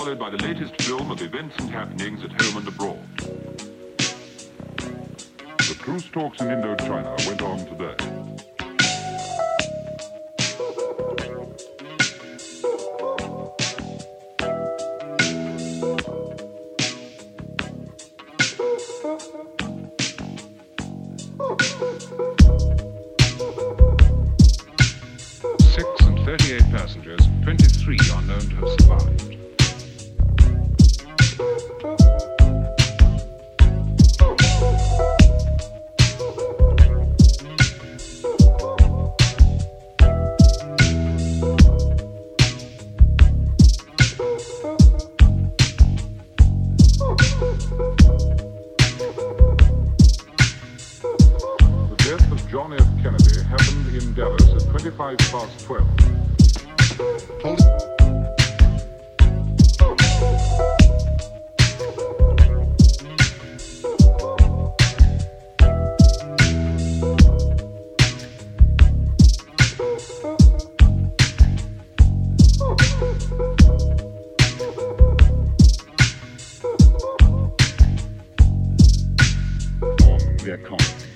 followed by the latest film of events and happenings at home and abroad. The truce talks in Indochina went on today. Six and 38 passengers, 23 are known to have survived. John F. Kennedy happened in Dallas at 25 past 12. on the economy.